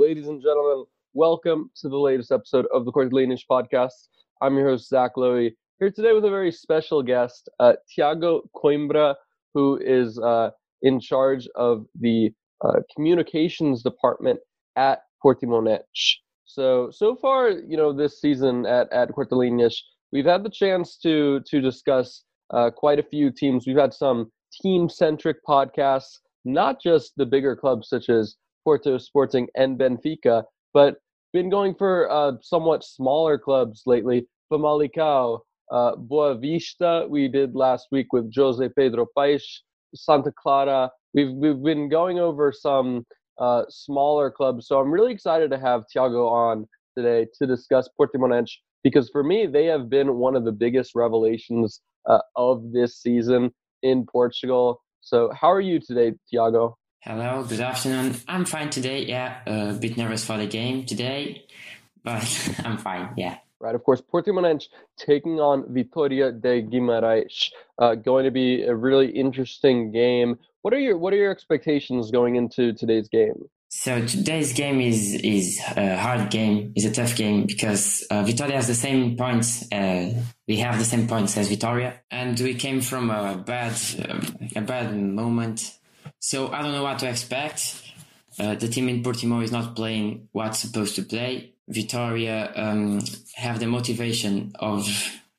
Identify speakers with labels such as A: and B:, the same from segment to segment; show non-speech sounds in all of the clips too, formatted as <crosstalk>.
A: Ladies and gentlemen, welcome to the latest episode of the Cortelinish podcast. I'm your host, Zach Lowy, here today with a very special guest, uh, Tiago Coimbra, who is uh, in charge of the uh, communications department at Portimonense. So, so far, you know, this season at, at Cortelinish, we've had the chance to, to discuss uh, quite a few teams. We've had some team-centric podcasts, not just the bigger clubs such as Porto Sporting and Benfica, but been going for uh, somewhat smaller clubs lately. Famalicão, uh, Boavista, we did last week with Jose Pedro Paes, Santa Clara. We've, we've been going over some uh, smaller clubs. So I'm really excited to have Tiago on today to discuss Portimonense because for me, they have been one of the biggest revelations uh, of this season in Portugal. So, how are you today, Tiago?
B: Hello, good afternoon. I'm fine today. Yeah, a bit nervous for the game today, but <laughs> I'm fine. Yeah.
A: Right, of course, Portimonense taking on Vitória de Guimarães. Uh, going to be a really interesting game. What are your What are your expectations going into today's game?
B: So today's game is is a hard game. is a tough game because uh, Vitória has the same points. Uh, we have the same points as Vitória, and we came from a bad uh, a bad moment so I don't know what to expect. Uh, the team in Portimao is not playing what's supposed to play. Vitória um, have the motivation of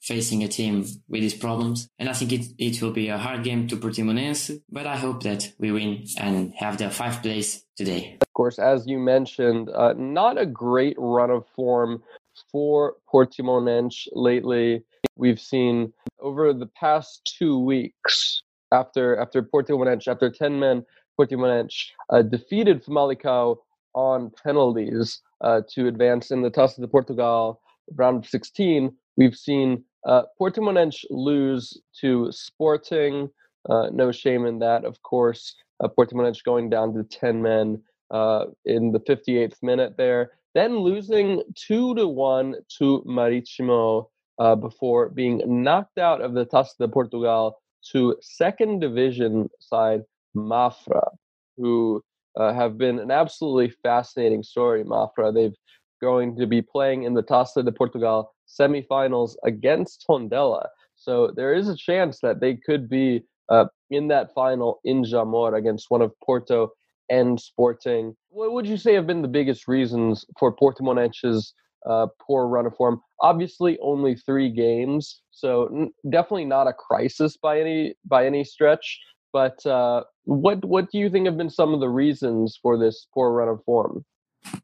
B: facing a team with these problems. And I think it, it will be a hard game to Portimonense, but I hope that we win and have the five place today.
A: Of course, as you mentioned, uh, not a great run of form for Portimonense lately. We've seen over the past two weeks, after after Portimonense, after 10 men, Portimonense uh, defeated Famalicão on penalties uh, to advance in the Taça de Portugal round of 16. We've seen uh, Portimonense lose to Sporting. Uh, no shame in that, of course. Uh, Portimonense going down to 10 men uh, in the 58th minute there. Then losing 2 to 1 to Maritimo uh, before being knocked out of the Taça de Portugal to second division side Mafra, who uh, have been an absolutely fascinating story. Mafra, they've going to be playing in the Taça de Portugal semifinals against Tondela. So there is a chance that they could be uh, in that final in Jamor against one of Porto and Sporting. What would you say have been the biggest reasons for Portimonense's uh, poor run of form. Obviously, only three games, so n- definitely not a crisis by any by any stretch. But uh, what what do you think have been some of the reasons for this poor run of form?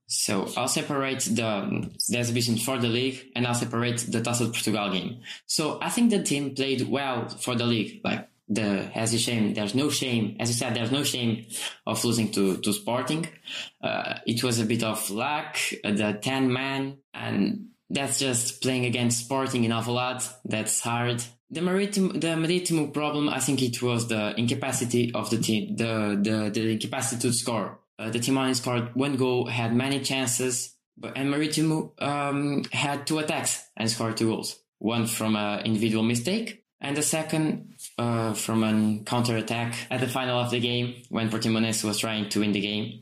B: So I'll separate the, the exhibition for the league and I'll separate the de Portugal game. So I think the team played well for the league. Like the as a shame there's no shame as you said there's no shame of losing to to sporting. Uh, it was a bit of luck uh, the 10 man and that's just playing against sporting in lot. That's hard. The maritimo the maritimo problem i think it was the incapacity of the team the the, the incapacity to score. Uh, the team only scored one goal had many chances but and maritimo um, had two attacks and scored two goals. One from an individual mistake and the second uh, from a counter attack at the final of the game when Portimonense was trying to win the game.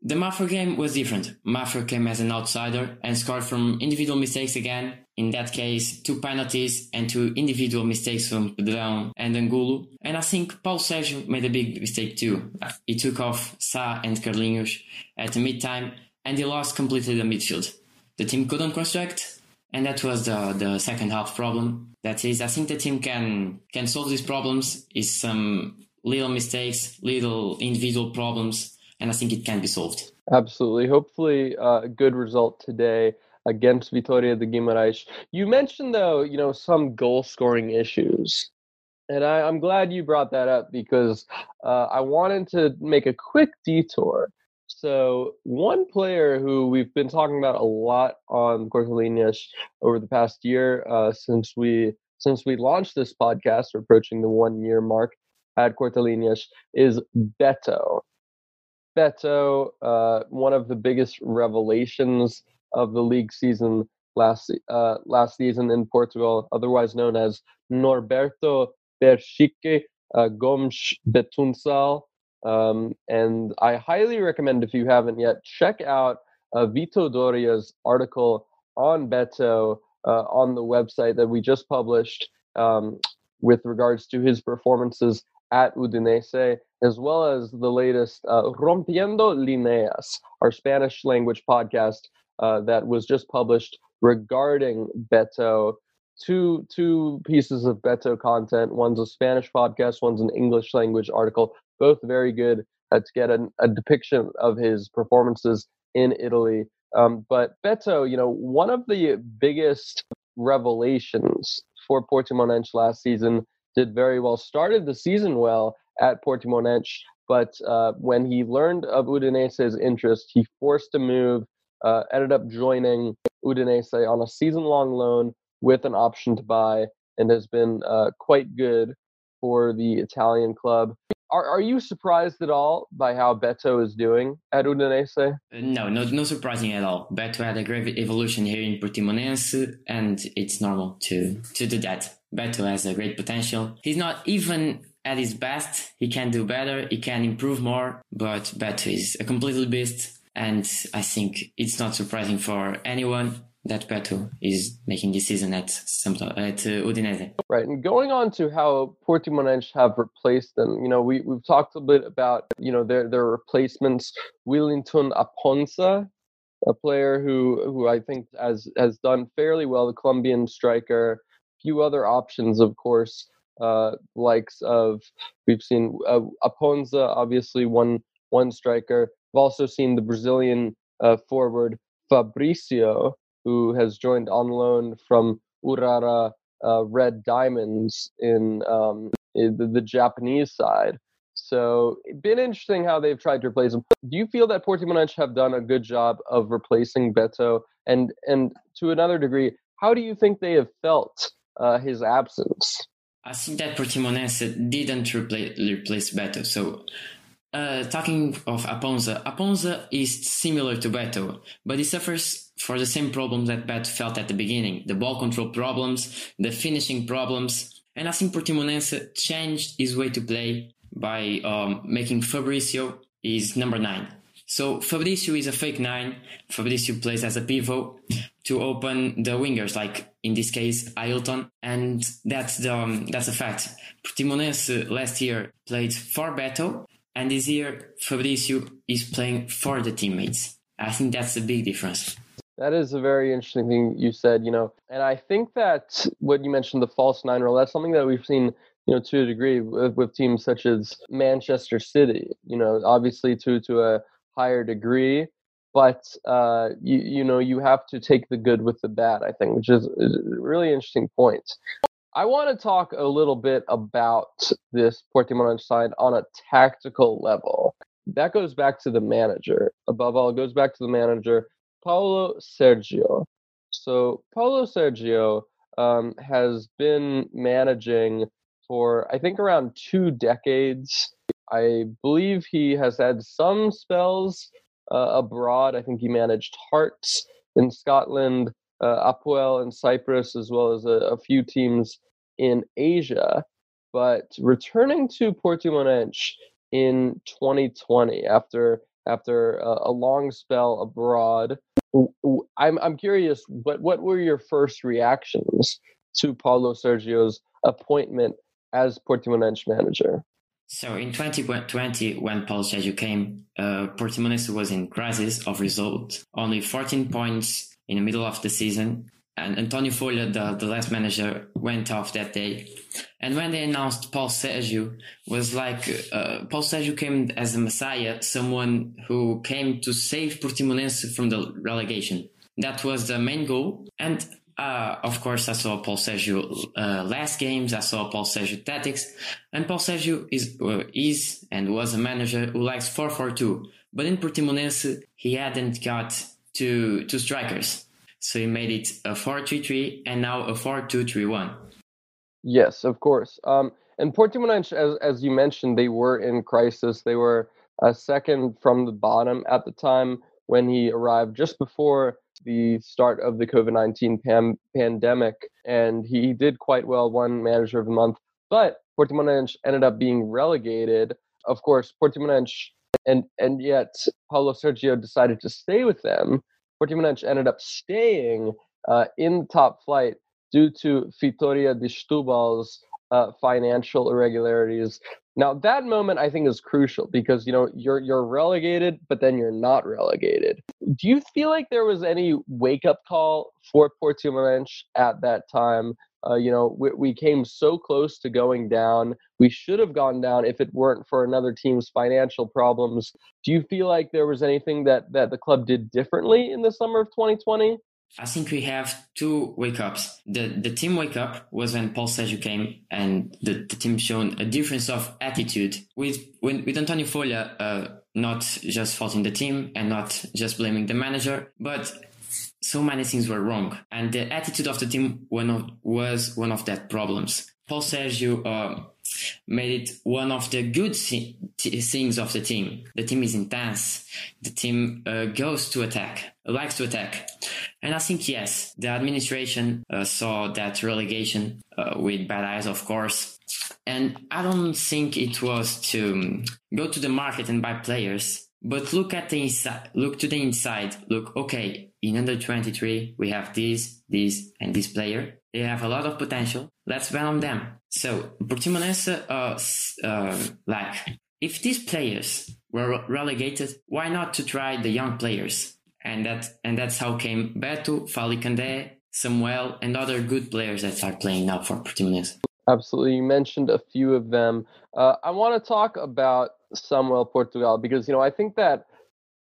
B: The Mafra game was different. Mafra came as an outsider and scored from individual mistakes again. In that case, two penalties and two individual mistakes from Pedrão and Angulo. And I think Paul Sérgio made a big mistake too. He took off Sa and Carlinhos at the mid-time and he lost completely the midfield. The team couldn't construct and that was the, the second half problem. That is, I think the team can can solve these problems. Is some little mistakes, little individual problems, and I think it can be solved.
A: Absolutely. Hopefully, uh, a good result today against Vitória de Guimarães. You mentioned though, you know, some goal scoring issues. And I, am glad you brought that up because uh, I wanted to make a quick detour so one player who we've been talking about a lot on Cortelinias over the past year, uh, since we since we launched this podcast, we're approaching the one year mark at Cortelinias, is Beto. Beto, uh, one of the biggest revelations of the league season last uh, last season in Portugal, otherwise known as Norberto Bercique uh, Gomes Betuncal Um, and I highly recommend, if you haven't yet, check out uh, Vito Doria's article on Beto uh, on the website that we just published um, with regards to his performances at Udinese, as well as the latest uh, Rompiendo Líneas, our Spanish language podcast uh, that was just published regarding Beto. Two two pieces of Beto content. One's a Spanish podcast. One's an English language article. Both very good to get an, a depiction of his performances in Italy. Um, but Beto, you know, one of the biggest revelations for Portimonense last season did very well. Started the season well at Portimonense, but uh, when he learned of Udinese's interest, he forced a move. Uh, ended up joining Udinese on a season-long loan with an option to buy, and has been uh, quite good for the Italian club. Are, are you surprised at all by how Beto is doing at Udinese? Uh,
B: no, no, no surprising at all. Beto had a great evolution here in Portimonense, and it's normal to to do that. Beto has a great potential. He's not even at his best. He can do better. He can improve more. But Beto is a completely beast, and I think it's not surprising for anyone that Beto is making this season at at uh, Udinese.
A: Right, and going on to how Portimonense have replaced them, you know, we we've talked a bit about you know their their replacements. Willington Aponza, a player who who I think has has done fairly well, the Colombian striker. Few other options, of course, uh, likes of we've seen uh, Aponza, obviously one one striker. We've also seen the Brazilian uh, forward Fabricio, who has joined on loan from Urawa uh, Red Diamonds in, um, in the, the, Japanese side. So it's been interesting how they've tried to replace him. Do you feel that Portimonense have done a good job of replacing Beto? And and to another degree, how do you think they have felt uh, his absence?
B: I think that Portimonense didn't replace, replace Beto. So uh, talking of Aponza, Aponza is similar to Beto, but he suffers for the same problems that Beto felt at the beginning the ball control problems, the finishing problems. And I think Portimonense changed his way to play by um, making Fabricio his number nine. So Fabricio is a fake nine. Fabricio plays as a pivot to open the wingers, like in this case Aylton, and that's the um, that's a fact. Portimonense last year played for Beto, and this year, Fabricio is playing for the teammates. I think that's a big difference.
A: That is a very interesting thing you said, you know, and I think that what you mentioned, the false nine role, that's something that we've seen, you know, to a degree with, with teams such as Manchester City, you know, obviously to, to a higher degree, but uh, you, you know, you have to take the good with the bad, I think, which is, is a really interesting point. I want to talk a little bit about this Portimonense side on a tactical level. That goes back to the manager. Above all, it goes back to the manager, Paulo Sergio. So Paulo Sergio um, has been managing for I think around two decades. I believe he has had some spells uh, abroad. I think he managed Hearts in Scotland, uh, Apoel in Cyprus, as well as a, a few teams in Asia, but returning to Portimonense in 2020 after after a, a long spell abroad. I'm I'm curious what what were your first reactions to Paulo Sergio's appointment as Portimonense manager?
B: So in 2020, when Paulo Sergio came, uh, Portimonense was in crisis of result, only 14 points in the middle of the season, and Antonio Folha, the, the last manager, went off that day. And when they announced Paul Sergio, was like uh, Paul Sergio came as a messiah, someone who came to save Portimonense from the relegation. That was the main goal. And uh, of course, I saw Paul Sergio uh, last games. I saw Paul Sergio tactics, and Paul Sergio is uh, is and was a manager who likes four four two. But in Portimonense, he hadn't got two two strikers. So he made it a 4-3-3 and now a 4-2-3-1.
A: Yes, of course. Um, and Portimonense, as, as you mentioned, they were in crisis. They were a second from the bottom at the time when he arrived just before the start of the COVID 19 pam- pandemic. And he did quite well, won manager of the month. But Portimonense ended up being relegated of course, Portimonense, and and yet Paulo Sergio decided to stay with them. Portimonense ended up staying uh, in top flight due to Vitória de Setúbal's uh, financial irregularities. Now that moment I think is crucial because you know you're you're relegated, but then you're not relegated. Do you feel like there was any wake up call for Portimonense at that time? Uh, you know, we, we came so close to going down. We should have gone down if it weren't for another team's financial problems. Do you feel like there was anything that that the club did differently in the summer of 2020?
B: I think we have two wake ups. The the team wake up was when Paul Sergio came and the, the team shown a difference of attitude with with, with Antonio Folha uh, not just faulting the team and not just blaming the manager, but so many things were wrong. And the attitude of the team was one of that problems. Paul Sergio uh, made it one of the good things of the team. The team is intense. The team uh, goes to attack, likes to attack. And I think, yes, the administration uh, saw that relegation uh, with bad eyes, of course. And I don't think it was to um, go to the market and buy players, but look at the inside, look to the inside. Look, okay, in under 23, we have this, this, and this player. They have a lot of potential. Let's bet on them. So, Portimonense, uh, uh, like, if these players were relegated, why not to try the young players? And that, and that's how came Beto, Fali Candé, Samuel, and other good players that are playing now for Portimonense.
A: Absolutely. You mentioned a few of them. Uh, I want to talk about Samuel Portugal because, you know, I think that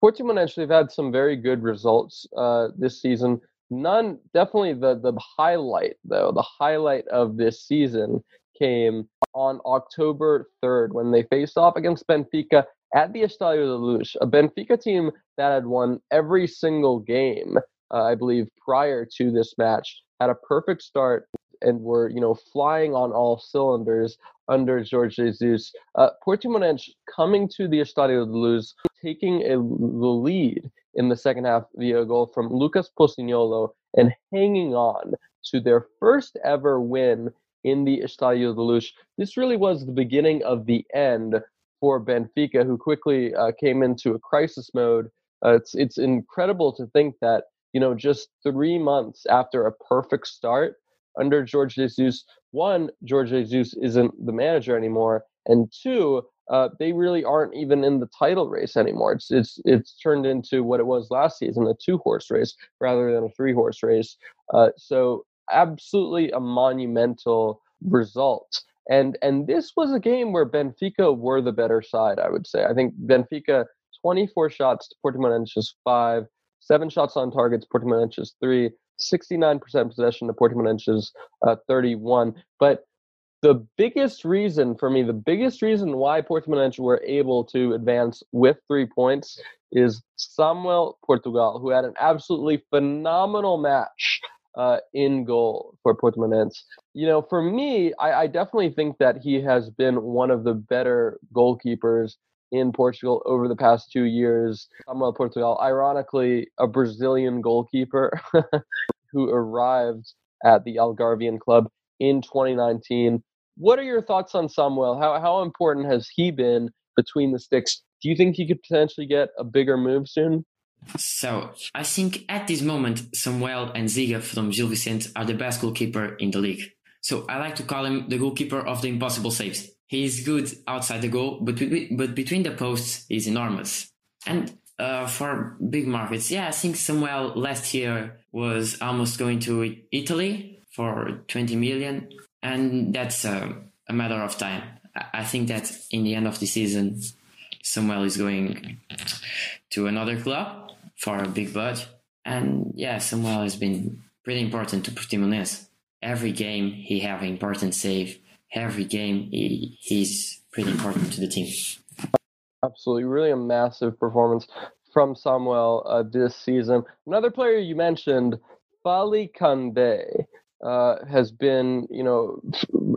A: Portimonense have had some very good results uh, this season. None, definitely the the highlight though. The highlight of this season came on October 3rd when they faced off against Benfica at the Estadio da Luz, a Benfica team that had won every single game, uh, I believe, prior to this match, had a perfect start and were, you know, flying on all cylinders under Jorge Jesus. Uh, Portimonense coming to the Estadio de Luz, taking a, the lead in the second half via goal from Lucas Possignolo and hanging on to their first ever win in the Estadio de Luz. This really was the beginning of the end for Benfica, who quickly uh, came into a crisis mode. Uh, it's it's incredible to think that you know just three months after a perfect start under Jorge Jesus, one Jorge Jesus isn't the manager anymore, and two uh, they really aren't even in the title race anymore. It's it's it's turned into what it was last season, a two horse race rather than a three horse race. Uh, so absolutely a monumental result. And and this was a game where Benfica were the better side. I would say. I think Benfica 24 shots to Portimonense's five, seven shots on targets, Portimonense's three. 69% possession to Portimonense's uh, 31. But the biggest reason for me, the biggest reason why Portimonense were able to advance with three points is Samuel Portugal, who had an absolutely phenomenal match uh, in goal for Portimonense. You know, for me, I, I definitely think that he has been one of the better goalkeepers in Portugal over the past two years. Samuel Portugal, ironically, a Brazilian goalkeeper <laughs> who arrived at the Algarvian club in 2019 what are your thoughts on Samuel? How how important has he been between the sticks? Do you think he could potentially get a bigger move soon?
B: So I think at this moment, Samuel and Ziga from Gil Vicente are the best goalkeeper in the league. So I like to call him the goalkeeper of the impossible saves. He is good outside the goal, but but between the posts, is enormous. And uh, for big markets, yeah, I think Samuel last year was almost going to Italy for 20 million and that's a matter of time. I think that in the end of the season, Samuel is going to another club for a big budget. And yeah, Samuel has been pretty important to Portimonense. Every game he have an important save. Every game he, he's pretty important to the team.
A: Absolutely, really a massive performance from Samuel uh, this season. Another player you mentioned, Fali Candé uh, has been, you know,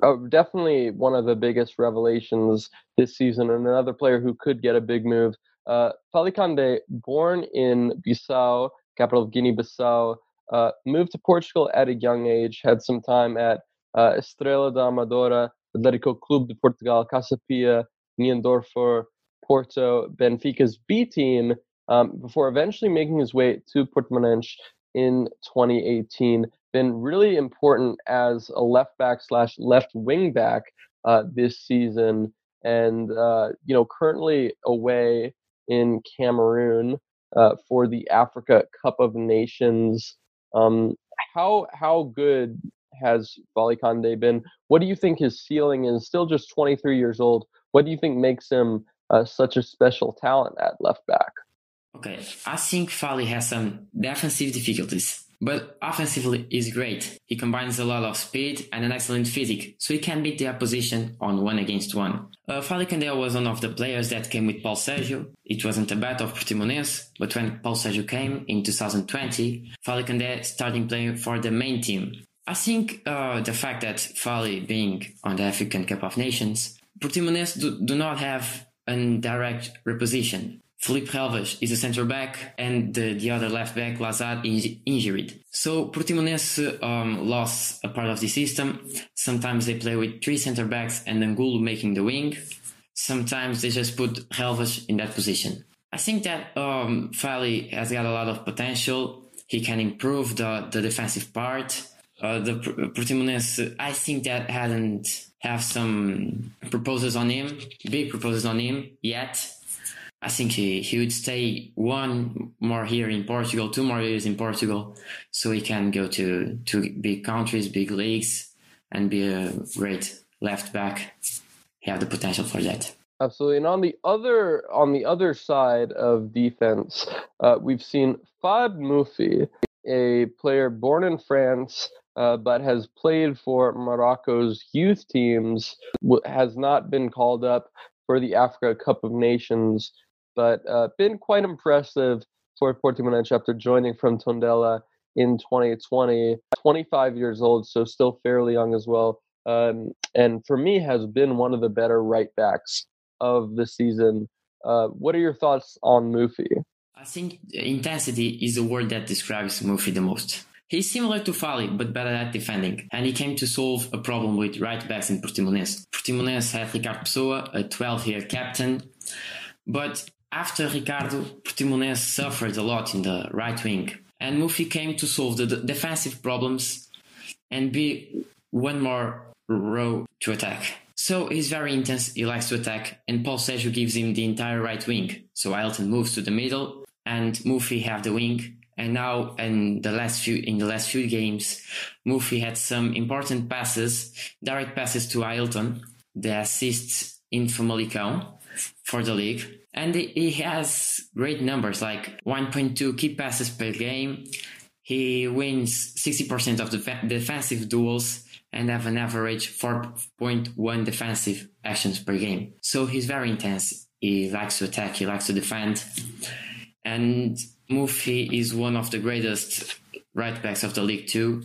A: uh, definitely one of the biggest revelations this season, and another player who could get a big move. Uh, Fali Candé, born in Bissau, capital of Guinea-Bissau, uh, moved to Portugal at a young age, had some time at uh, Estrela da Amadora, Atletico Clube de Portugal, Casa Pia, Niendorfer, Porto, Benfica's B team, um, before eventually making his way to Portimonense in 2018. Been really important as a left back slash left wing back uh, this season, and uh, you know currently away in Cameroon uh, for the Africa Cup of Nations. Um, how how good has Fali Candé been? What do you think his ceiling is? Still just 23 years old. What do you think makes him uh, such a special talent at left back?
B: Okay, I think Fali has some defensive difficulties, but offensively is great. He combines a lot of speed and an excellent physique, so he can beat the opposition on one against one. Uh, Fali Candé was one of the players that came with Paul Sergio. It wasn't a bet of Portimonense, but when Paul Sergio came in 2020, Fali Candé starting playing for the main team. I think uh, the fact that Fali being on the African Cup of Nations, Portimonense do, do not have a direct reposition. Filipe Relvas is a center back, and the, the other left back, Lazar, is injured. So Portimonense um, lost a part of the system. Sometimes they play with three center backs and Angulo making the wing. Sometimes they just put Relvas in that position. I think that um, Fali has got a lot of potential. He can improve the, the defensive part uh, the Portimonense, I think that hasn't have some proposals on him, big proposals on him yet. I think he, he would stay one more year in Portugal, two more years in Portugal, so he can go to, to big countries, big leagues, and be a great left back. He have the potential for that.
A: Absolutely. And on the other on the other side of defense, uh, we've seen Fahd Moufi, a player born in France uh, but has played for Morocco's youth teams, has not been called up for the Africa Cup of Nations, but uh, been quite impressive for Portimonense after joining from Tondela in 2020. 25 years old, so still fairly young as well. Um, and for me, has been one of the better right backs of the season. Uh, what are your thoughts on Moufi?
B: I think intensity is the word that describes Moufi the most. He's similar to Fali, but better at defending, and he came to solve a problem with right backs in Portimonense. Portimonense had Ricardo Pessoa, a 12-year captain, but after Ricardo, Portimonense suffered a lot in the right wing, and Moufi came to solve the defensive problems and be one more row to attack. So he's very intense, he likes to attack, and Paul Sergio gives him the entire right wing. So Aylton moves to the middle, and Moufi have the wing, and now in the last few in the last few games, Moufi had some important passes, direct passes to Aylton, the assists in Famalicão for the league. And he has great numbers like 1.2 key passes per game. He wins 60% of the defensive duels and have an average 4.1 defensive actions per game. So he's very intense. He likes to attack, he likes to defend. And Moufi is one of the greatest right backs of the league too.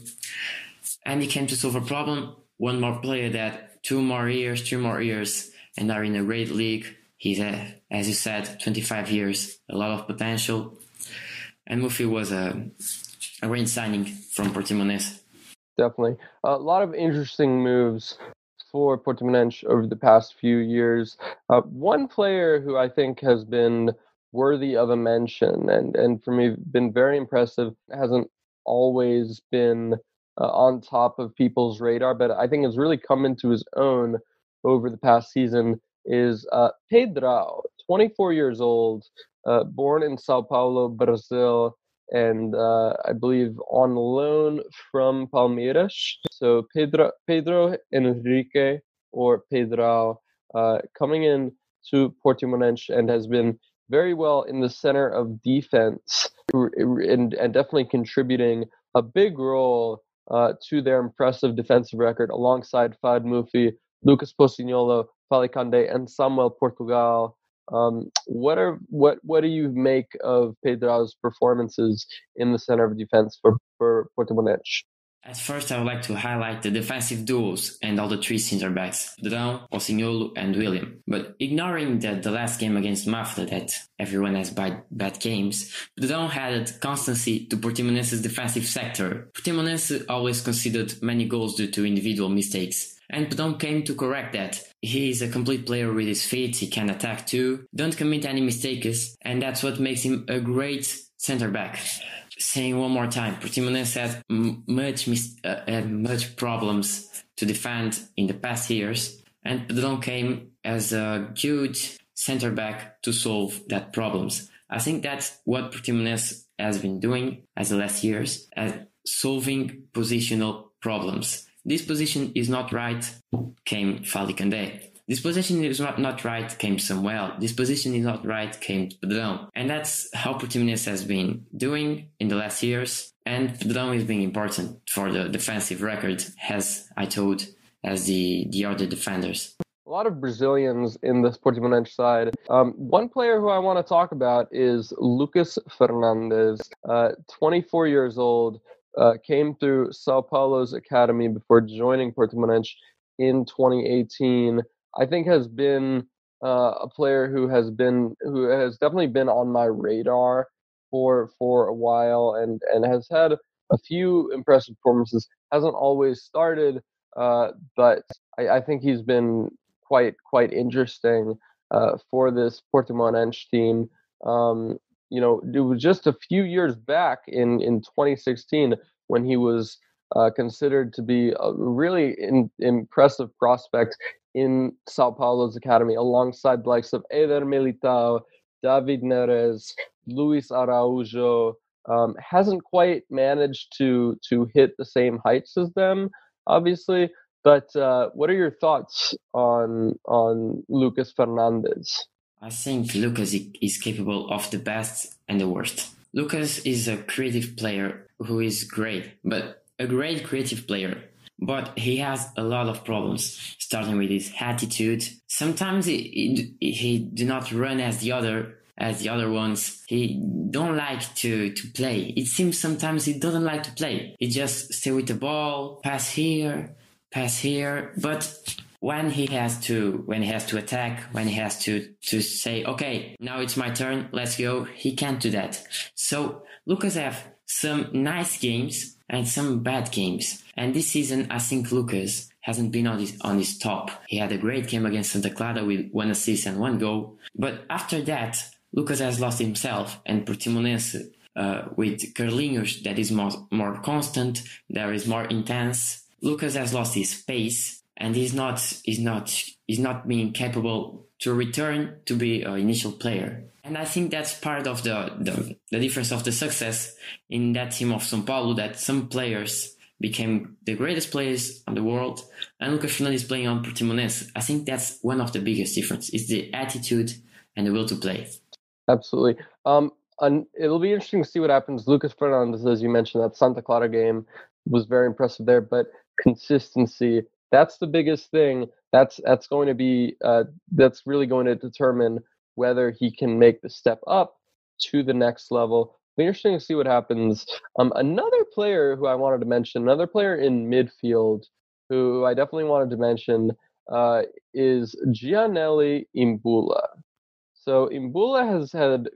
B: And he came to solve a problem. One more player that two more years, two more years, and are in a great league. He's, a, as you said, 25 years, a lot of potential. And Moufi was a, a great signing from Portimonense.
A: Definitely. A lot of interesting moves for Portimonense over the past few years. Uh, one player who I think has been worthy of a mention and and for me been very impressive hasn't always been uh, on top of people's radar but i think has really come into his own over the past season is uh, Pedro, 24 years old, uh, born in Sao Paulo, Brazil, and uh, I believe on loan from Palmeiras. So Pedro, Pedro Henrique or Pedro uh, coming in to Portimonense and has been very well in the center of defense and, and definitely contributing a big role uh, to their impressive defensive record alongside Fahd Moufi, Lucas Possignolo, Falikande, and Samuel Portugal. Um, what are what what do you make of Pedro's performances in the center of defense for for Portimonense?
B: At first, I would like to highlight the defensive duels and all the three center backs, Drão, Possignolo, and William. But ignoring that the last game against Mafra that everyone has bad, bad games, Drão added constancy to Portimonense's defensive sector. Portimonense always conceded many goals due to individual mistakes. And Pedrão came to correct that. He is a complete player with his feet, he can attack too, don't commit any mistakes, and that's what makes him a great center back. Saying one more time, Portimonense had much mis- uh, had much problems to defend in the past years, and Pedrão came as a good center back to solve that problems. I think that's what Portimonense has been doing as the last years, at solving positional problems. This position is not right, came Fali Candé. This position is not, not right, came Samuel. This position is not right, came to Pedrão. And that's how Portimonense has been doing in the last years. And Pedrão is being important for the defensive record, as I told, as the, the other defenders
A: a lot of Brazilians in the Portimonense side. Um, one player who I want to talk about is Lucas Fernandes, uh, 24 years old, uh, came through Sao Paulo's academy before joining Portimonense in 2018. I think has been uh, a player who has been who has definitely been on my radar for for a while and and has had a few impressive performances. Hasn't always started, uh, but I, I think he's been quite quite interesting uh, for this Portimonense team. Um, you know, it was just a few years back in in 2016 when he was uh, considered to be a really in, impressive prospect in Sao Paulo's academy, alongside the likes of Eder Militao, David Neres, Luis Araujo. Um, hasn't quite managed to to hit the same heights as them, obviously, but uh, what are your thoughts on on Lucas Fernandes?
B: I think Lucas is capable of the best and the worst. Lucas is a creative player who is great, but a great creative player. But he has a lot of problems, starting with his attitude. Sometimes he, he, he do not run as the other as the other ones. He don't like to, to play. It seems sometimes he doesn't like to play. He just stay with the ball, pass here, pass here, but when he has to when he has to attack, when he has to to say, okay, now it's my turn, let's go, he can't do that. So Lucas have some nice games and some bad games. And this season, I think Lucas hasn't been on his on his top. He had a great game against Santa Clara with one assist and one goal, but after that, Lucas has lost himself, and Portimonense uh, with Carlinhos that is more more constant, there is more intense Lucas has lost his pace and he's not he's not he's not being capable to return to be an initial player. And I think that's part of the, the, the difference of the success in that team of São Paulo that some players became the greatest players in the world and Lucas Fernandes playing on Portimonense. I think that's one of the biggest difference is the attitude and the will to play.
A: Absolutely. Um, and it'll be interesting to see what happens. Lucas Fernandes, as you mentioned, that Santa Clara game was very impressive there, but consistency. That's the biggest thing. That's that's going to be uh, that's really going to determine whether he can make the step up to the next level. Be interesting to see what happens. Um, another player who I wanted to mention, another player in midfield who I definitely wanted to mention uh, is Giannelli Imbula. So Imbula has had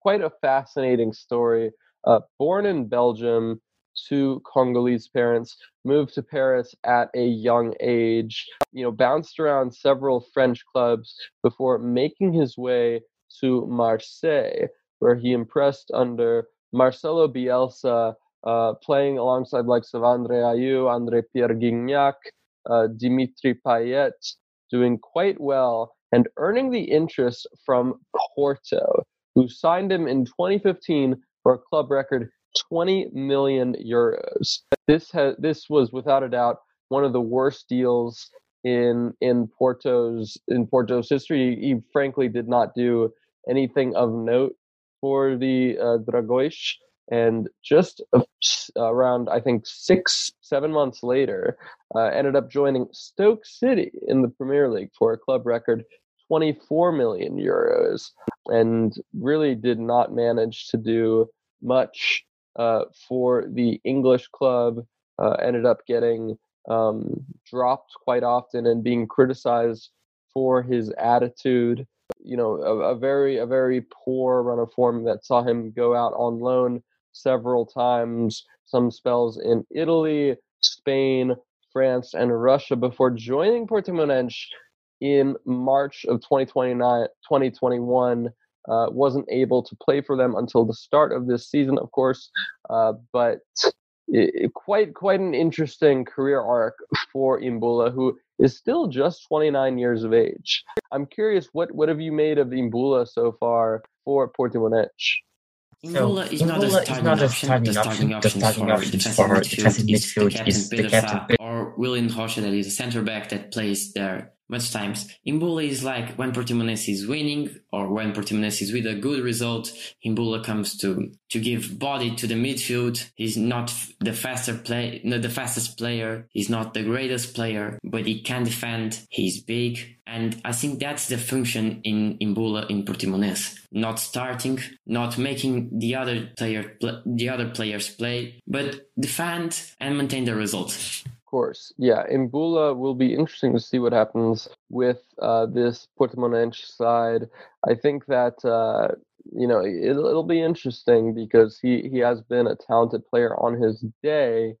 A: quite a fascinating story. Uh, born in Belgium, to Congolese parents, moved to Paris at a young age, you know, bounced around several French clubs before making his way to Marseille, where he impressed under Marcelo Bielsa, uh, playing alongside likes of Andre Ayew, Andre Pierre Gignac, uh, Dimitri Payet, doing quite well and earning the interest from Porto, who signed him in 2015 for a club record 20 million euros. This has this was without a doubt one of the worst deals in in Porto's in Porto's history. He, frankly did not do anything of note for the uh, Dragões, and just around I think six seven months later, uh, ended up joining Stoke City in the Premier League for a club record 24 million euros, and really did not manage to do much uh, for the English club, uh, ended up getting um, dropped quite often and being criticized for his attitude. You know, a, a, very a very poor run of form that saw him go out on loan several times. Some spells in Italy, Spain, France, and Russia before joining Portimonense in March of 2021. Uh, wasn't able to play for them until the start of this season, of course, uh, but it, quite quite an interesting career arc for Imbula, who is still just 29 years of age. I'm curious, what what have you made of Imbula so far for Portimonense?
B: Imbula is, not a starting, not a starting option. The starting option, for defensive midfield, is the captain, or William Rocha, that is a center back that plays there much times. Imbula is like when Portimonense is winning or when Portimonense is with a good result, Imbula comes to, to give body to the midfield. He's not the faster play, not the fastest player. He's not the greatest player, but he can defend. He's big. And I think that's the function in Imbula in Portimonense. Not starting, not making the other player, the other players play, but defend and maintain the result
A: course. Yeah, Imbula will be interesting to see what happens with uh, this Portimonense side. I think that uh, you know it'll, it'll be interesting because he he has been a talented player on his day,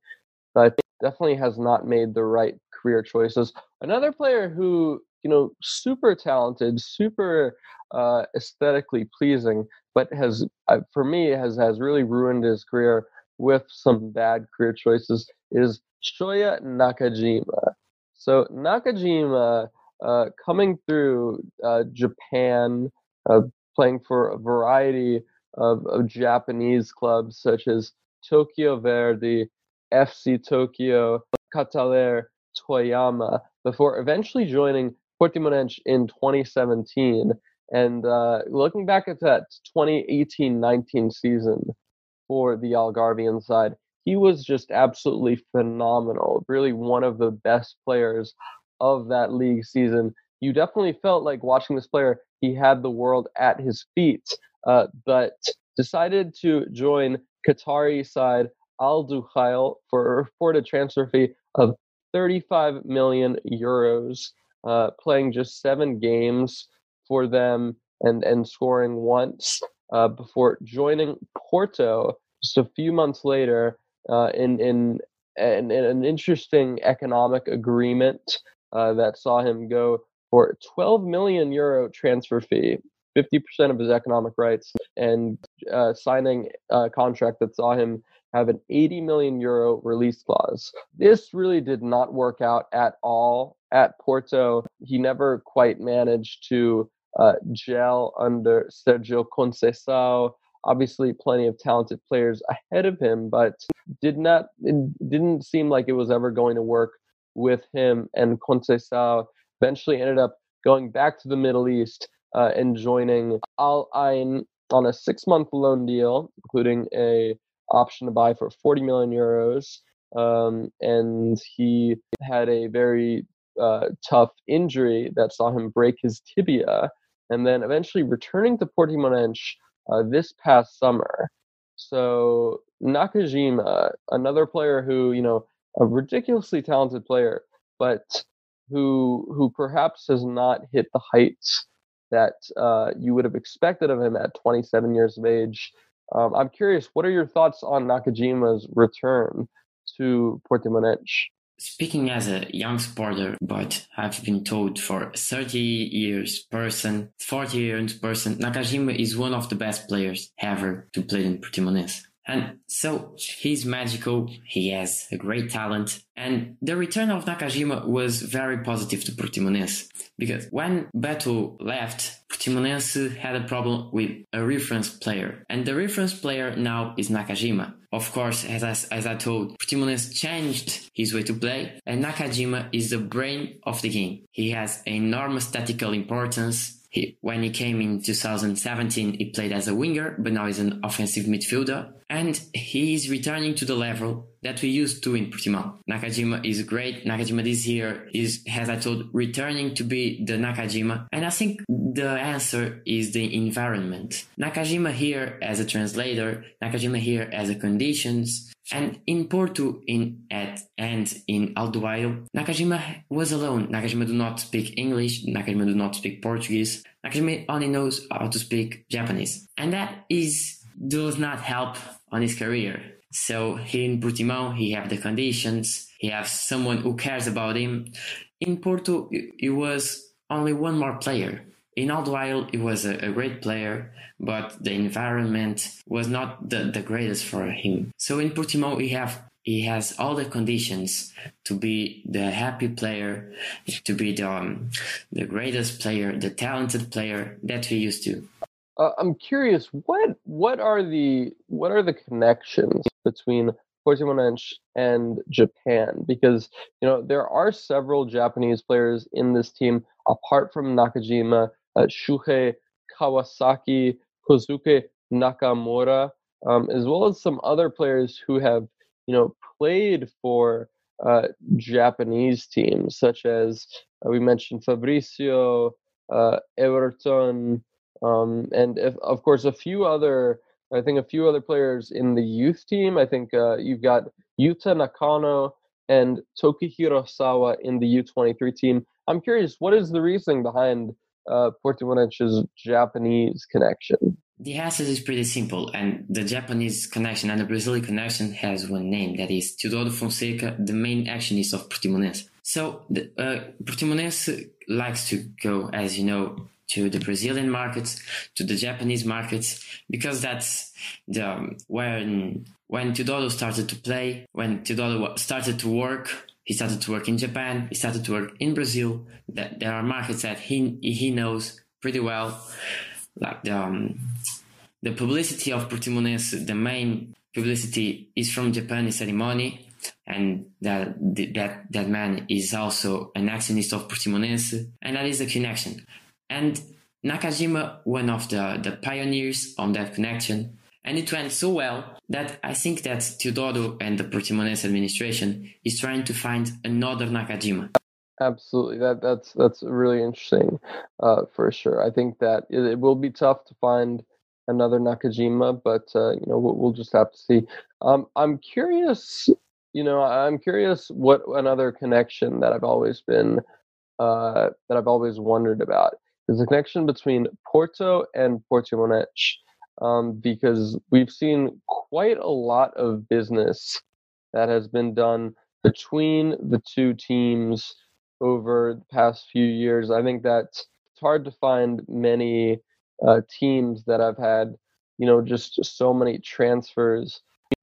A: but definitely has not made the right career choices. Another player who you know super talented, super uh, aesthetically pleasing, but has uh, for me has has really ruined his career with some bad career choices is Shoya Nakajima. So Nakajima uh, coming through uh, Japan, uh, playing for a variety of, of, Japanese clubs such as Tokyo Verdy, FC Tokyo, Kataller, Toyama, before eventually joining Portimonense in 2017. And uh, looking back at that 2018-19 season for the Algarvian side, he was just absolutely phenomenal. Really, one of the best players of that league season. You definitely felt like watching this player, he had the world at his feet, uh, but decided to join Qatari side Al Duhail for a reported transfer fee of 35 million euros, uh, playing just seven games for them and, and scoring once uh, before joining Porto just a few months later uh, in, in, in, an interesting economic agreement uh, that saw him go for 12 million euro transfer fee, 50% of his economic rights, and uh, signing a contract that saw him have an 80 million euro release clause. This really did not work out at all at Porto. He never quite managed to uh, gel under Sergio Conceição obviously plenty of talented players ahead of him, but did not it didn't seem like it was ever going to work with him. And Conceição eventually ended up going back to the Middle East uh, and joining Al Ain on a six-month loan deal, including a option to buy for 40 million euros. Um, and he had a very uh, tough injury that saw him break his tibia, and then eventually returning to Portimonense uh, this past summer. So Nakajima, another player who you know a ridiculously talented player, but who who perhaps has not hit the heights that uh, you would have expected of him at 27 years of age. Um, I'm curious, what are your thoughts on Nakajima's return to Portimonense?
B: Speaking as a young supporter, but I've been told for 30 years person, 40 years person, Nakajima is one of the best players ever to play in Portimonense. And so he's magical, he has a great talent, and the return of Nakajima was very positive to Portimonense because when Beto left, Portimonense had a problem with a reference player, and the reference player now is Nakajima. Of course, as I, as I told, Portimonense changed his way to play, and Nakajima is the brain of the game. He has enormous tactical importance, he, when he came in 2017, he played as a winger, but now he's an offensive midfielder. And he is returning to the level that we used to in Portimao. Nakajima is great. Nakajima this year is, as I told, returning to be the Nakajima. And I think the answer is the environment. Nakajima here as a translator, Nakajima here as a conditions, and in Porto, in at and in Al Duhail, Nakajima was alone. Nakajima do not speak English. Nakajima do not speak Portuguese. Nakajima only knows how to speak Japanese, and that is does not help on his career. So here in Portimão, he have the conditions. He has someone who cares about him. In Porto, he was only one more player. In Al Duhail, he was a, a, great player, but the environment was not the, the greatest for him. So in Portimão, he have he has all the conditions to be the happy player, to be the um, the greatest player, the talented player that we used to.
A: Uh, I'm curious what what are the what are the connections between Portimonense and Japan because you know there are several Japanese players in this team apart from Nakajima, Shuhei Kawasaki, Kosuke Nakamura, um, as well as some other players who have you know played for uh, Japanese teams such as uh, we mentioned Fabricio, uh, Everton, um, and if, of course a few other I think a few other players in the youth team. I think uh, you've got Yuta Nakano and Tokihiro Sawa in the U23 team. I'm curious, what is the reasoning behind uh, Japanese connection?
B: The answer is pretty simple, and the Japanese connection and the Brazilian connection has one name, that is Teodoro Fonseca, the main actionist of Portimonense. So, uh, Portimonense likes to go, as you know, to the Brazilian markets, to the Japanese markets, because that's the when when Teodoro started to play, when Teodoro started to work, he started to work in Japan, he started to work in Brazil. There are markets that he he knows pretty well, like the um, the publicity of Portimonense. The main publicity is from Japan, is ceremony. And that that that man is also an actionist of Portimonense, and that is the connection. And Nakajima, one of the, the pioneers on that connection, and it went so well that I think that Teodoro and the Portimonense administration is trying to find another Nakajima.
A: Absolutely, that that's that's really interesting, uh, for sure. I think that it, it, will be tough to find another Nakajima, but uh, you know we'll, we'll, just have to see. Um, I'm curious, you know, I'm curious what another connection that I've always been uh, that I've always wondered about is the connection between Porto and Portimonense um, because we've seen quite a lot of business that has been done between the two teams over the past few years. I think that it's hard to find many uh, teams that have had, you know, just so many transfers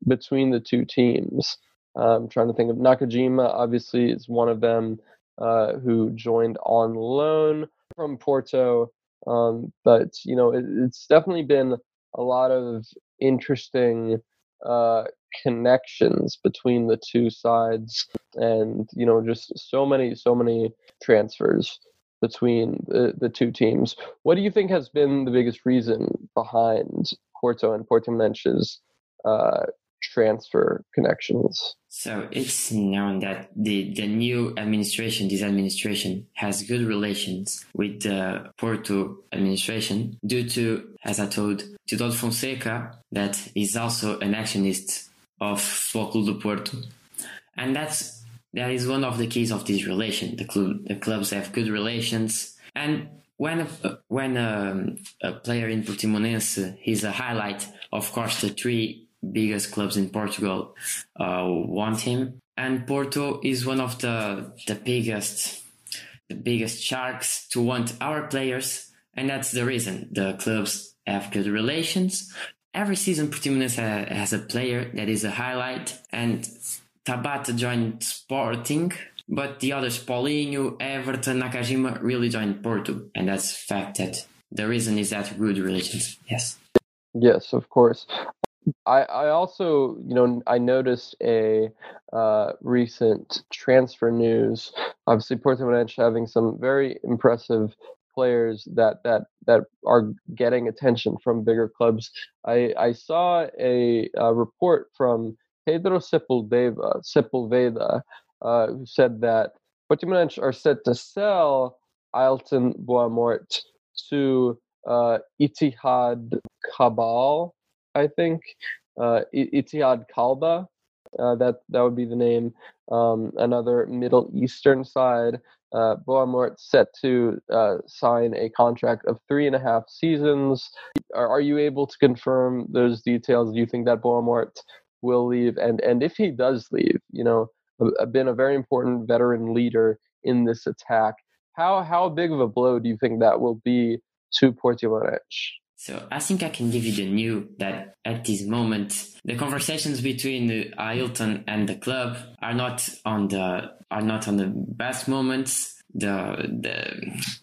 A: between the two teams. Uh, I'm trying to think of Nakajima, obviously, is one of them uh, who joined on loan from Porto. Um, but you know, it, it's definitely been a lot of interesting uh, connections between the two sides, and you know, just so many, so many transfers between the, the two teams. What do you think has been the biggest reason behind Porto and Portimonense's uh, transfer connections?
B: So it's known that the, the new administration, this administration, has good relations with the Porto administration due to, as I told, Teodoro Fonseca, that is also an actionist of Foco do Porto. And that's that is one of the keys of this relation. The club, the clubs have good relations, and when a, when a, a player in Portimonense is a highlight, of course, the three biggest clubs in Portugal uh, want him. And Porto is one of the the biggest the biggest sharks to want our players, and that's the reason the clubs have good relations. Every season, Portimonense has a player that is a highlight, and Tabata joined Sporting, but the others, Paulinho, Everton, Nakajima, really joined Porto, and that's fact that the reason is that good relations. Yes.
A: Yes, of course. I, I also, you know, I noticed a uh, recent transfer news. Obviously, Portimonense having some very impressive players that that that are getting attention from bigger clubs. I I saw a, a report from Pedro Sepulveda, Sepulveda uh, who said that Portimonense are set to sell Ailton Boamort to uh, Ittihad Kabul I think. Uh, Ittihad Kalba, uh, that that would be the name. Um, another Middle Eastern side. uh, Boa set to uh, sign a contract of three and a half seasons. Are, are you able to confirm those details? Do you think that Boa will leave? And and if he does leave, you know, been a very important veteran leader in this attack. How how big of a blow do you think that will be to Portimonense?
B: So I think I can give you the new that at this moment the conversations between the Aylton and the club are not on the are not on the best moments. The the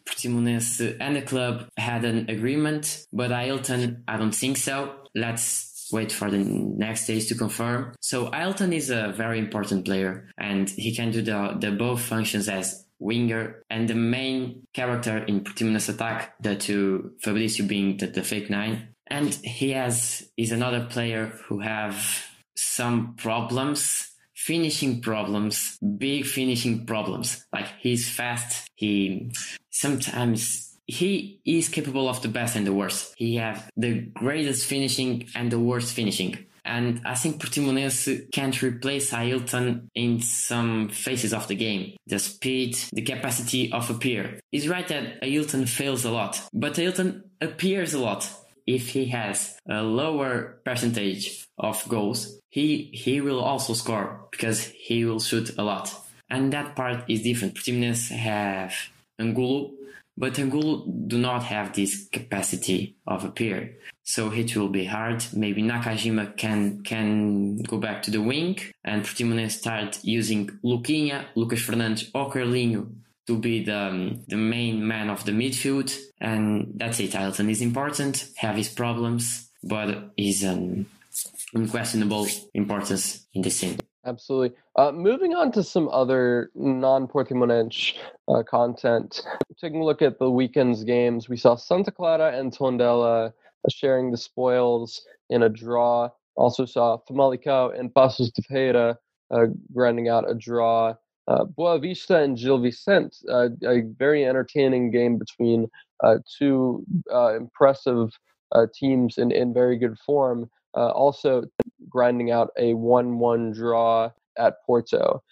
B: Portimonense and the club had an agreement, but Aylton I don't think so. Let's wait for the next days to confirm. So Aylton is a very important player and he can do the, the both functions as winger, and the main character in Portimonense attack, the two Fabricio being the, the fake nine. And he has is another player who have some problems finishing problems, big finishing problems. Like he's fast. He sometimes he is capable of the best and the worst. He have the greatest finishing and the worst finishing. And I think Portimonense can't replace Aylton in some phases of the game. The speed, the capacity of a appear. It's right that Aylton fails a lot, but Aylton appears a lot. If he has a lower percentage of goals, he he will also score because he will shoot a lot. And that part is different. Portimonense have Angulo, but Angulo do not have this capacity of a appear. So it will be hard. Maybe Nakajima can can go back to the wing and Portimonense start using Luquinha, Lucas Fernandes or Carlinho to be the, um, the main man of the midfield. And that's it. Aylton is important, have his problems, but is an unquestionable importance in the scene.
A: Absolutely. Uh, moving on to some other non-Portimonense uh, content. Taking a look at the weekend's games, we saw Santa Clara and Tondela sharing the spoils in a draw. Also saw Famalicão and Paços de Ferreira uh, grinding out a draw. Uh, Boavista and Gil Vicente, uh, a very entertaining game between uh, two uh, impressive uh, teams in, in very good form. Also grinding out a 1-1 draw at Porto.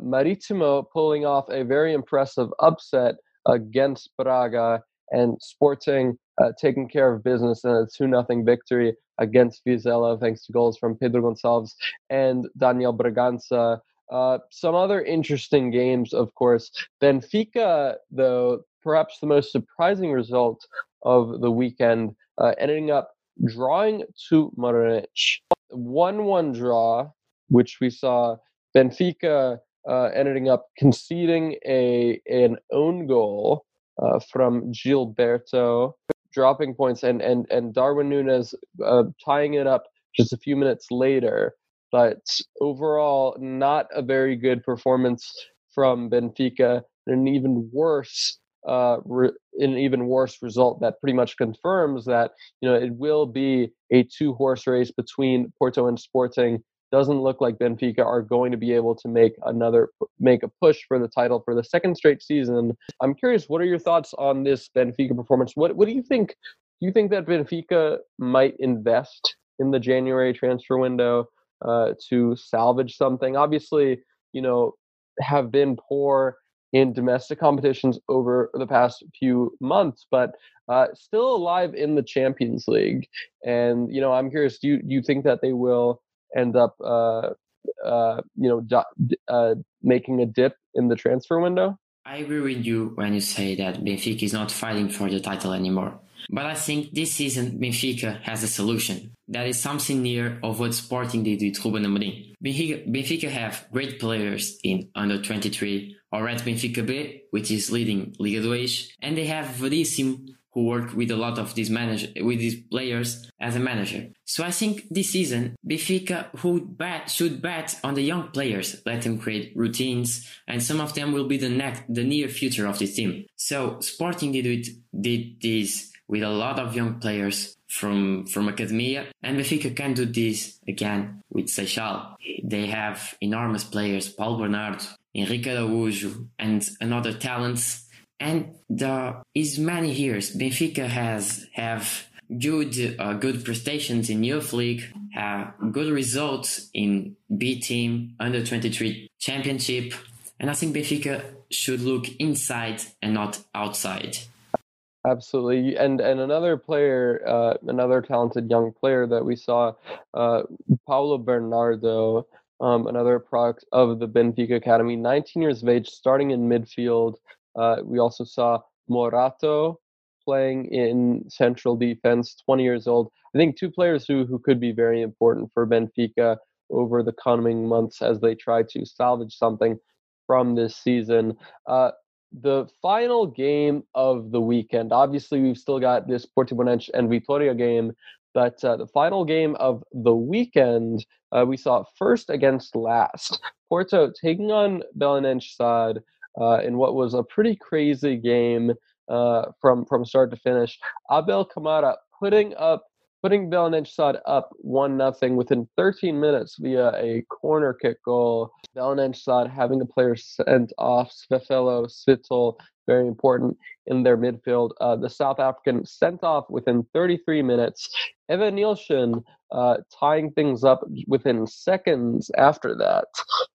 A: Maritimo pulling off a very impressive upset against Braga and Sporting uh, taking care of business in a 2 0 victory against Vizela, thanks to goals from Pedro Gonçalves and Daniel Bragança. Uh, some other interesting games, of course. Benfica, though, perhaps the most surprising result of the weekend, uh, ending up drawing to Moreirense. 1 1 draw, which we saw Benfica uh, ending up conceding a an own goal uh, from Gilberto dropping points and and and Darwin Núñez uh, tying it up just a few minutes later. But overall, not a very good performance from Benfica, and an even worse uh, re- an even worse result that pretty much confirms that you know it will be a two horse race between Porto and Sporting doesn't look like Benfica are going to be able to make another make a push for the title for the second straight season. I'm curious, what are your thoughts on this Benfica performance? What what do you think? Do you think that Benfica might invest in the January transfer window uh, to salvage something? Obviously, you know, have been poor in domestic competitions over the past few months, but uh, still alive in the Champions League. And you know, I'm curious. Do you do you think that they will end up, uh, uh, you know, uh, making a dip in the transfer window.
B: I agree with you when you say that Benfica is not fighting for the title anymore. But I think this season Benfica has a solution. That is something near of what Sporting did with Ruben Amorim. Benfica, have great players in under 23 or at Benfica B, which is leading Liga 2, and they have Verissimo who worked with a lot of these manager with these players as a manager. So I think this season Benfica should bet should bet on the young players, let them create routines, and some of them will be the next the near future of this team. So Sporting did it did this with a lot of young players from from academia, and Benfica can do this again with Seixal. They have enormous players, Paul Bernardo, Henrique Araújo, and another talents and there is many years Benfica has have good uh, good prestations in youth league, have good results in B team under 23 championship, and I think Benfica should look inside and not outside.
A: Absolutely, and and another player, uh, another talented young player that we saw, uh, Paulo Bernardo, um, another product of the Benfica Academy, 19 years of age, starting in midfield. Uh, we also saw Morato playing in central defense, 20 years old. I think two players who who could be very important for Benfica over the coming months as they try to salvage something from this season. Uh, the final game of the weekend. Obviously, we've still got this Portimonense and Vitoria game, but uh, the final game of the weekend, uh, we saw first against last. Porto taking on Belenenses side uh, in what was a pretty crazy game uh, from from start to finish. Abel Camara putting up putting Belenenses up one nothing within 13 minutes via a corner kick goal. Belenenses having a player sent off, Sphephelo Sithole, very important in their midfield. Uh, the South African sent off within 33 minutes. Evanilson uh, tying things up within seconds after that.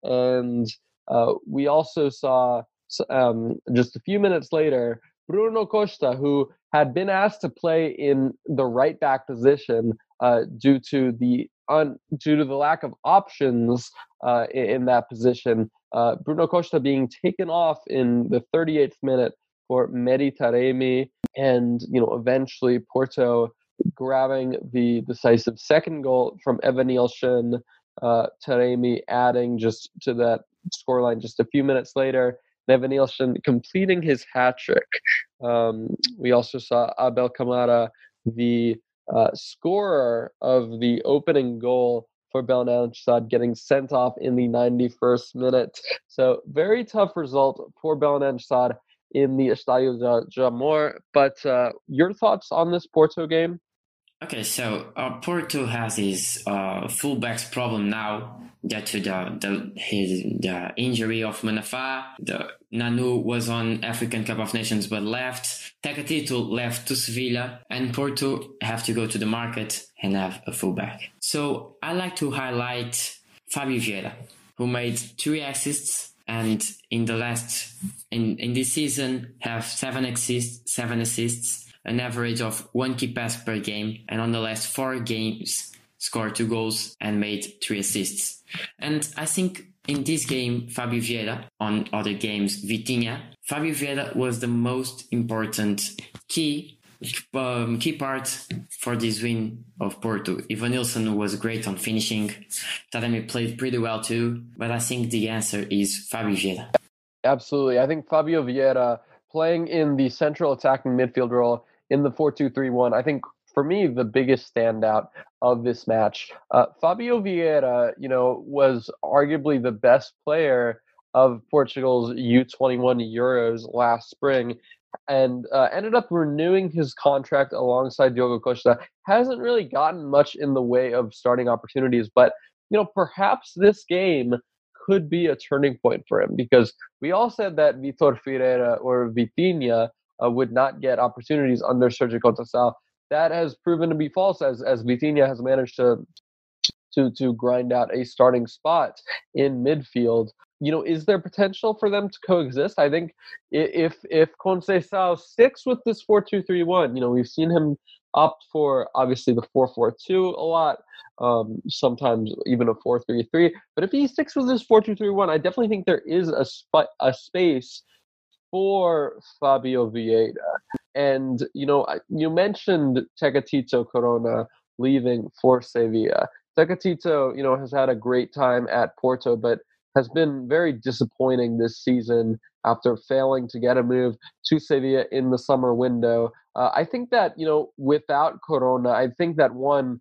A: And uh, we also saw um, just a few minutes later Bruno Costa, who had been asked to play in the right back position uh, due to the un, due to the lack of options uh, in, that position. Uh, Bruno Costa being taken off in the 38th minute for Mehdi Taremi, and you know eventually Porto grabbing the decisive second goal from Evanilson. Uh, Taremi adding just to that scoreline just a few minutes later. Evanilson completing his hat trick. Um, we also saw Abel Camara, the uh, scorer of the opening goal for Belenenses getting sent off in the 91st minute. So very tough result for Belenenses in the Estadio de Jamor. But uh, your thoughts on this Porto game?
B: Okay, so uh, Porto has his uh, fullbacks problem now due to the, the his the injury of Manafa. The Nanu was on African Cup of Nations but left. Tecatito left to Sevilla, and Porto have to go to the market and have a fullback. So I like to highlight Fabio Vieira, who made three assists and in the last in in this season have seven assists, seven assists an average of one key pass per game, and on the last four games, scored two goals and made three assists. And I think in this game, Fabio Vieira, on other games, Vitinha, Fabio Vieira was the most important key um, key part for this win of Porto. Evanilson was great on finishing. Taremi played pretty well too, but I think the answer is Fabio Vieira.
A: Absolutely. I think Fabio Vieira playing in the central attacking midfield role in the 4-2-3-1. I think for me the biggest standout of this match, uh, Fabio Vieira, you know, was arguably the best player of Portugal's U21 Euros last spring and uh, ended up renewing his contract alongside Diogo Costa. Hasn't really gotten much in the way of starting opportunities, but you know, perhaps this game could be a turning point for him because we all said that Vitor Ferreira or Vitinha uh, would not get opportunities under Sergio Conceição. That has proven to be false as as Vitinha has managed to to to grind out a starting spot in midfield. You know, is there potential for them to coexist? I think if if Conceição sticks with this four two three one, you know, we've seen him opt for obviously the four four two a lot, um, sometimes even a four three three. But if he sticks with this four two three one, I definitely think there is a sp- a space for Fabio Vieira. And, you know, you mentioned Tecatito Corona leaving for Sevilla. Tecatito, you know, has had a great time at Porto, but has been very disappointing this season after failing to get a move to Sevilla in the summer window. Uh, I think that, you know, without Corona, I think that one,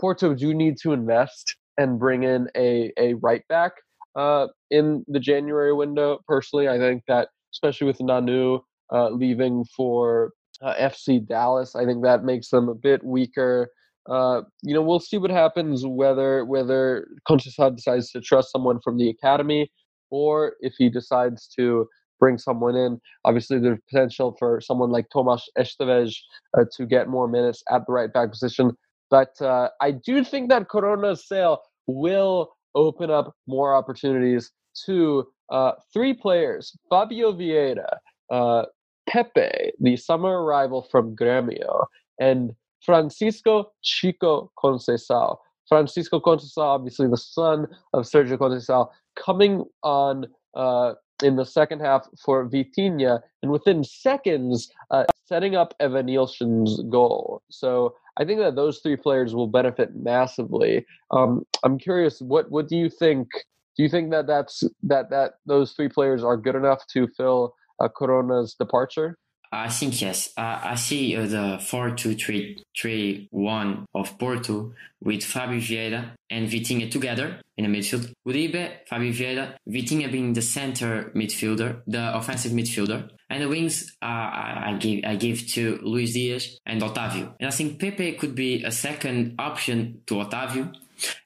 A: Porto do need to invest and bring in a, a right back uh, in the January window. Personally, I think that especially with Nanu uh, leaving for uh, FC Dallas. I think that makes them a bit weaker. Uh, you know, we'll see what happens whether whether Conceição decides to trust someone from the academy or if he decides to bring someone in. Obviously, there's potential for someone like Tomas Esteves uh, to get more minutes at the right back position. But uh, I do think that Corona's sale will open up more opportunities to uh, three players: Fabio Vieira, uh, Pepe, the summer arrival from Gremio, and Francisco Chico Conceição. Francisco Conceição, obviously the son of Sergio Conceição, coming on uh, in the second half for Vitinha, and within seconds, uh, setting up Evanilson's goal. So I think that those three players will benefit massively. Um, I'm curious, what what do you think? Do you think that that's that that those three players are good enough to fill uh, Corona's departure?
B: I think yes. Uh, I see uh, the 4 2 3 3 1 of Porto with Fabio Vieira and Vitinha together in the midfield. Uribe, Fabio Vieira, Vitinha being the center midfielder, the offensive midfielder. And the wings, uh, I, give I give to Luis Diaz and Otavio. And I think Pepe could be a second option to Otavio.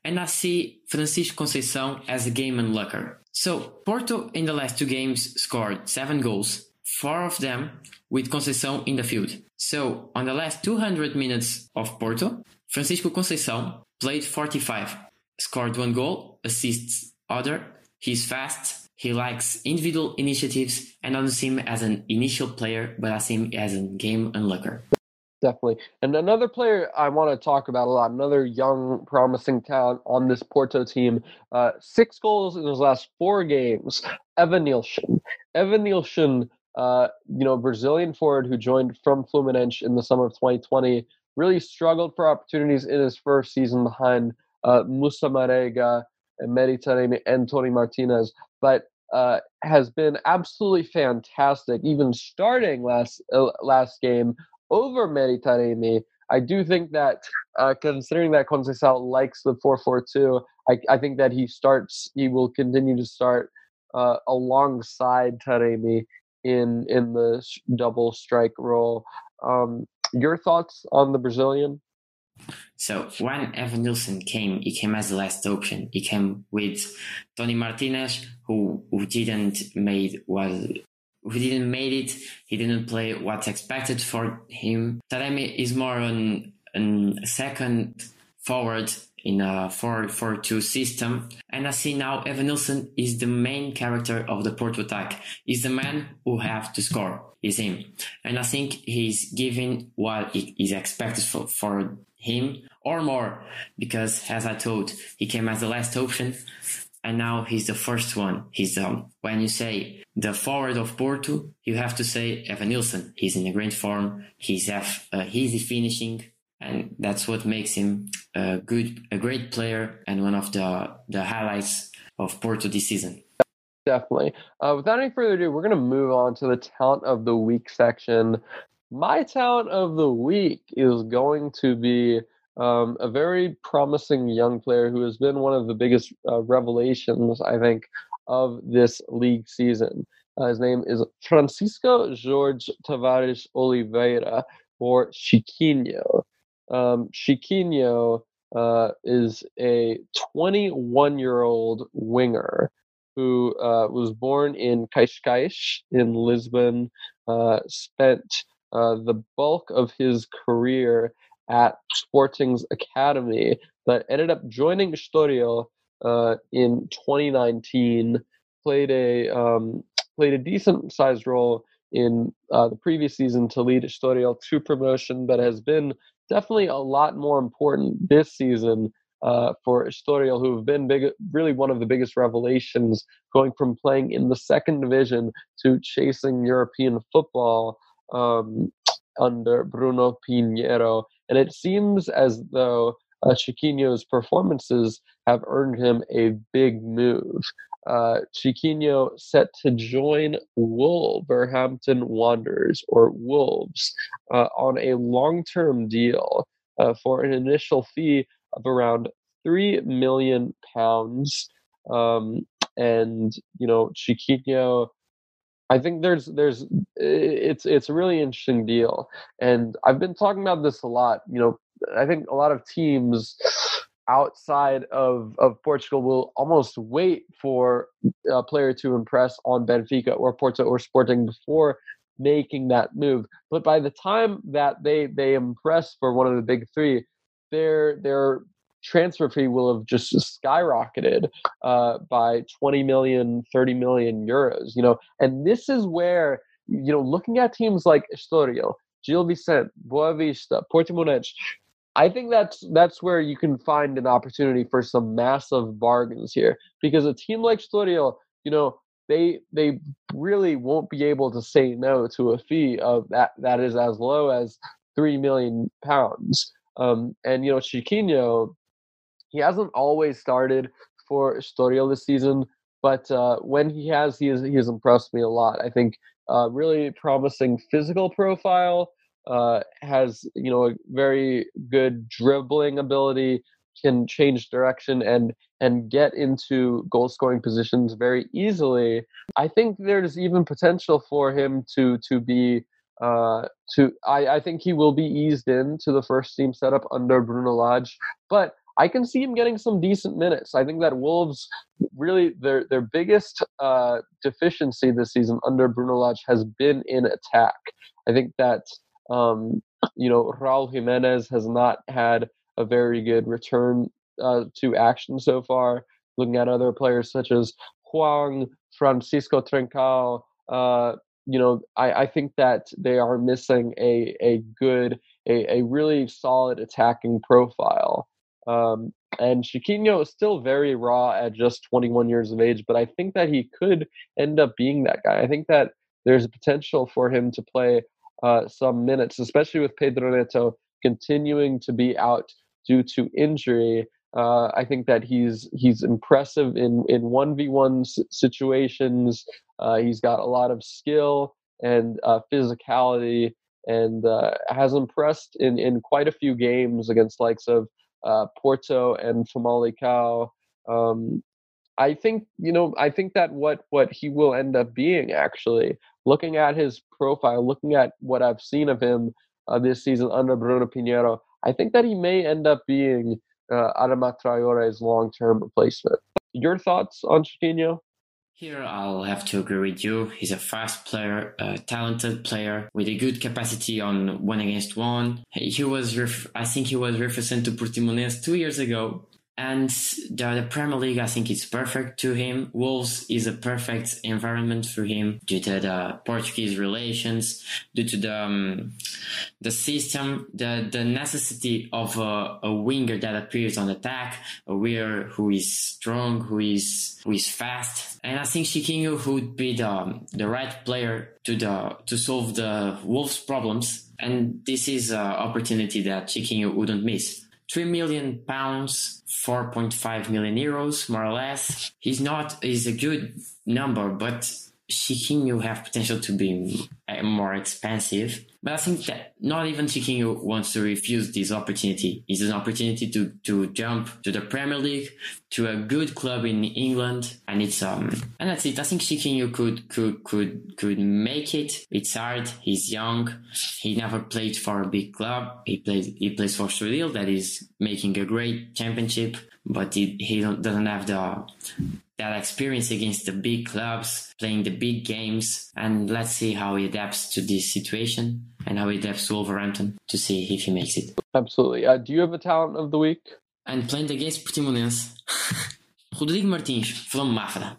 B: And I see Francisco Conceição as a game unlocker. So Porto in the last two games scored seven goals, four of them with Conceição in the field. So on the last 200 minutes of Porto, Francisco Conceição played 45, scored one goal, assists other. He's fast. He likes individual initiatives and I don't see him as an initial player, but I see him as a game unlocker.
A: Definitely. And another player I want to talk about a lot, another young, promising talent on this Porto team, uh, six goals in his last four games, Evanilson. Evan Nielsen, uh, you know, Brazilian forward who joined from Fluminense in the summer of 2020, really struggled for opportunities in his first season behind uh, Moussa Marega and Meritane and Tony Martinez, but uh, has been absolutely fantastic, even starting last uh, last game over Meritane. I do think that, uh, considering that Conceição likes the 4-4-2, I, I, think that he starts. He will continue to start uh, alongside Taremi in in the double strike role. Um, your thoughts on the Brazilian?
B: So when Evanilson came, he came as the last option. He came with Tony Martinez, who who didn't made was who didn't made it. He didn't play what's expected for him. Taremi is more on, a second forward in a 4-4-2 system. And I see now Evan Evanilson is the main character of the Porto attack. He's the man who have to score. Is him. And I think he's giving what is expected for, for him or more because as I told, he came as the last option and now he's the first one. He's um, when you say the forward of Porto, you have to say Evanilson. He's in a great form. He's have uh, easy finishing and that's what makes him a good, a great player and one of the the highlights of Porto this season.
A: Definitely. Uh, without any further ado, we're going to move on to the talent of the week section. My talent of the week is going to be um, a very promising young player who has been one of the biggest uh, revelations, I think, of this league season. Uh, his name is Francisco Jorge Tavares Oliveira, or Chiquinho. Um, Chiquinho uh, is a 21 year old winger who uh, was born in Cascais in Lisbon, uh, spent uh, the bulk of his career at Sporting's academy, but ended up joining Estoril uh, in 2019. Played a um, played a decent sized role in uh, the previous season to lead Estoril to promotion, but has been definitely a lot more important this season uh, for Estoril, who have been big, really one of the biggest revelations, going from playing in the second division to chasing European football um, under Bruno Pinheiro. And it seems as though uh, Chiquinho's performances have earned him a big move uh, Chiquinho set to join Wolverhampton Wanderers or Wolves uh, on a long term deal uh, for an initial fee of around three million pounds. Um, and you know, Chiquinho, I think there's there's it's it's a really interesting deal, and I've been talking about this a lot. You know, I think a lot of teams outside of, of Portugal will almost wait for a player to impress on Benfica or Porto or Sporting before making that move. But by the time that they they impress for one of the big three, they're they're transfer fee will have just skyrocketed uh, by 20 million, 30 million euros. You know, and this is where you know looking at teams like Estoril, Gil Vicente, Boavista, Portimonense, I think that's that's where you can find an opportunity for some massive bargains here because a team like Estoril, you know, they they really won't be able to say no to a fee of that that is as low as three million pounds. Um, and you know, Chiquinho, he hasn't always started for Estoril this season, but uh, when he has, he has he has impressed me a lot. I think uh, really promising physical profile. Uh, has you know a very good dribbling ability, can change direction and and get into goal scoring positions very easily. I think there's even potential for him to to be uh, to I, I think he will be eased into the first team setup under Bruno Lage, but I can see him getting some decent minutes. I think that Wolves really their their biggest uh, deficiency this season under Bruno Lage has been in attack. I think that um, you know Raul Jimenez has not had a very good return uh, to action so far. Looking at other players such as Hwang, Francisco Trincao, uh, you know, I, I think that they are missing a a good, a, a really solid attacking profile. Um, and Chiquinho is still very raw at just 21 years of age, but I think that he could end up being that guy. I think that there's a potential for him to play uh, some minutes, especially with Pedro Neto continuing to be out due to injury. Uh, I think that he's he's impressive in in one v one situations. Uh, he's got a lot of skill and uh, physicality, and uh, has impressed in in quite a few games against likes of uh, Porto and Famalicão. Um, I think you know I think that what what he will end up being actually looking at his profile, looking at what I've seen of him uh, this season under Bruno Pinheiro, I think that he may end up being uh, Adama Traore's long-term replacement. Your thoughts on Chiquinho?
B: Here, I'll have to agree with you. He's a fast player, a talented player with a good capacity on one against one. He was, ref- I think, he was referred to Portimonense two years ago and the, the, Premier League, I think it's perfect to him. Wolves is a perfect environment for him due to the Portuguese relations, due to the um, the system, the the necessity of a, a, winger that appears on attack, a winger who is strong, who is who is fast, and I think Chiquinho would be the the right player to the to solve the Wolves' problems. And this is an opportunity that Chiquinho wouldn't miss. 3 million pounds, 4.5 million euros, more or less. He's not, he's a good number, but Chiquinho have potential to be uh, more expensive. But I think that not even Chiquinho wants to refuse this opportunity. It's an opportunity to, to jump to the Premier League, to a good club in England, and it's um and that's it. I think Chiquinho could could could could make it. It's hard. He's young. He never played for a big club. He played he plays for Estoril that is making a great championship, but he, he doesn't have the that experience against the big clubs, playing the big games, and let's see how he adapts to this situation and how he adapts to Wolverhampton to see if he makes it.
A: Absolutely. Uh, do you have a talent of the week?
B: And playing against Portimonense, <laughs> Rodrigo Martins from Mafra.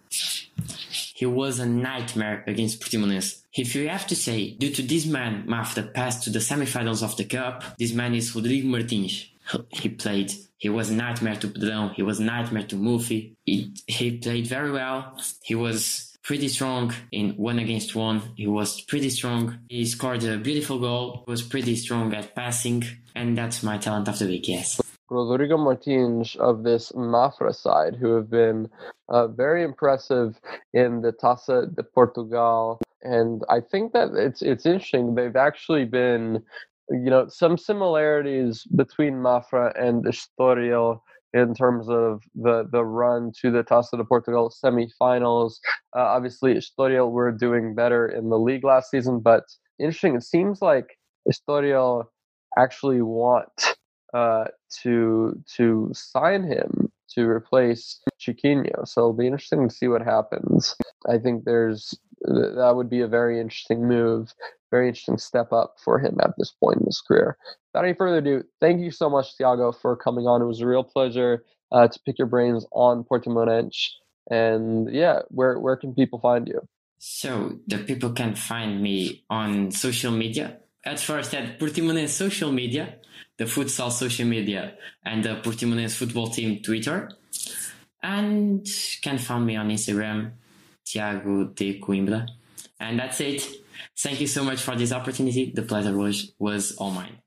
B: He was a nightmare against Portimonense. If you have to say, due to this man, Mafra passed to the semifinals of the cup, this man is Rodrigo Martins. <laughs> He played he was a nightmare to Pedrão. He was a nightmare to Moufi. He, he played very well. He was pretty strong in one against one. He was pretty strong. He scored a beautiful goal. He was pretty strong at passing. And that's my talent of the week, yes.
A: Rodrigo Martins of this Mafra side, who have been uh, very impressive in the Taça de Portugal. And I think that it's it's interesting. They've actually been you know some similarities between Mafra and Estoril in terms of the the run to the Taça de Portugal semifinals. Uh, obviously, Estoril were doing better in the league last season, but interesting. It seems like Estoril actually want uh, to to sign him to replace Chiquinho. So it'll be interesting to see what happens. I think there's that would be a very interesting move very interesting step up for him at this point in his career. Without any further ado, thank you so much, Tiago, for coming on. It was a real pleasure uh, to pick your brains on Portimonense. And yeah, where where can people find you?
B: So the people can find me on social media. At first at Portimonense social media, the futsal social media, and the Portimonense football team Twitter. And can find me on Instagram, Tiago de Coimbra. And that's it. Thank you so much for this opportunity. The pleasure was, was all mine.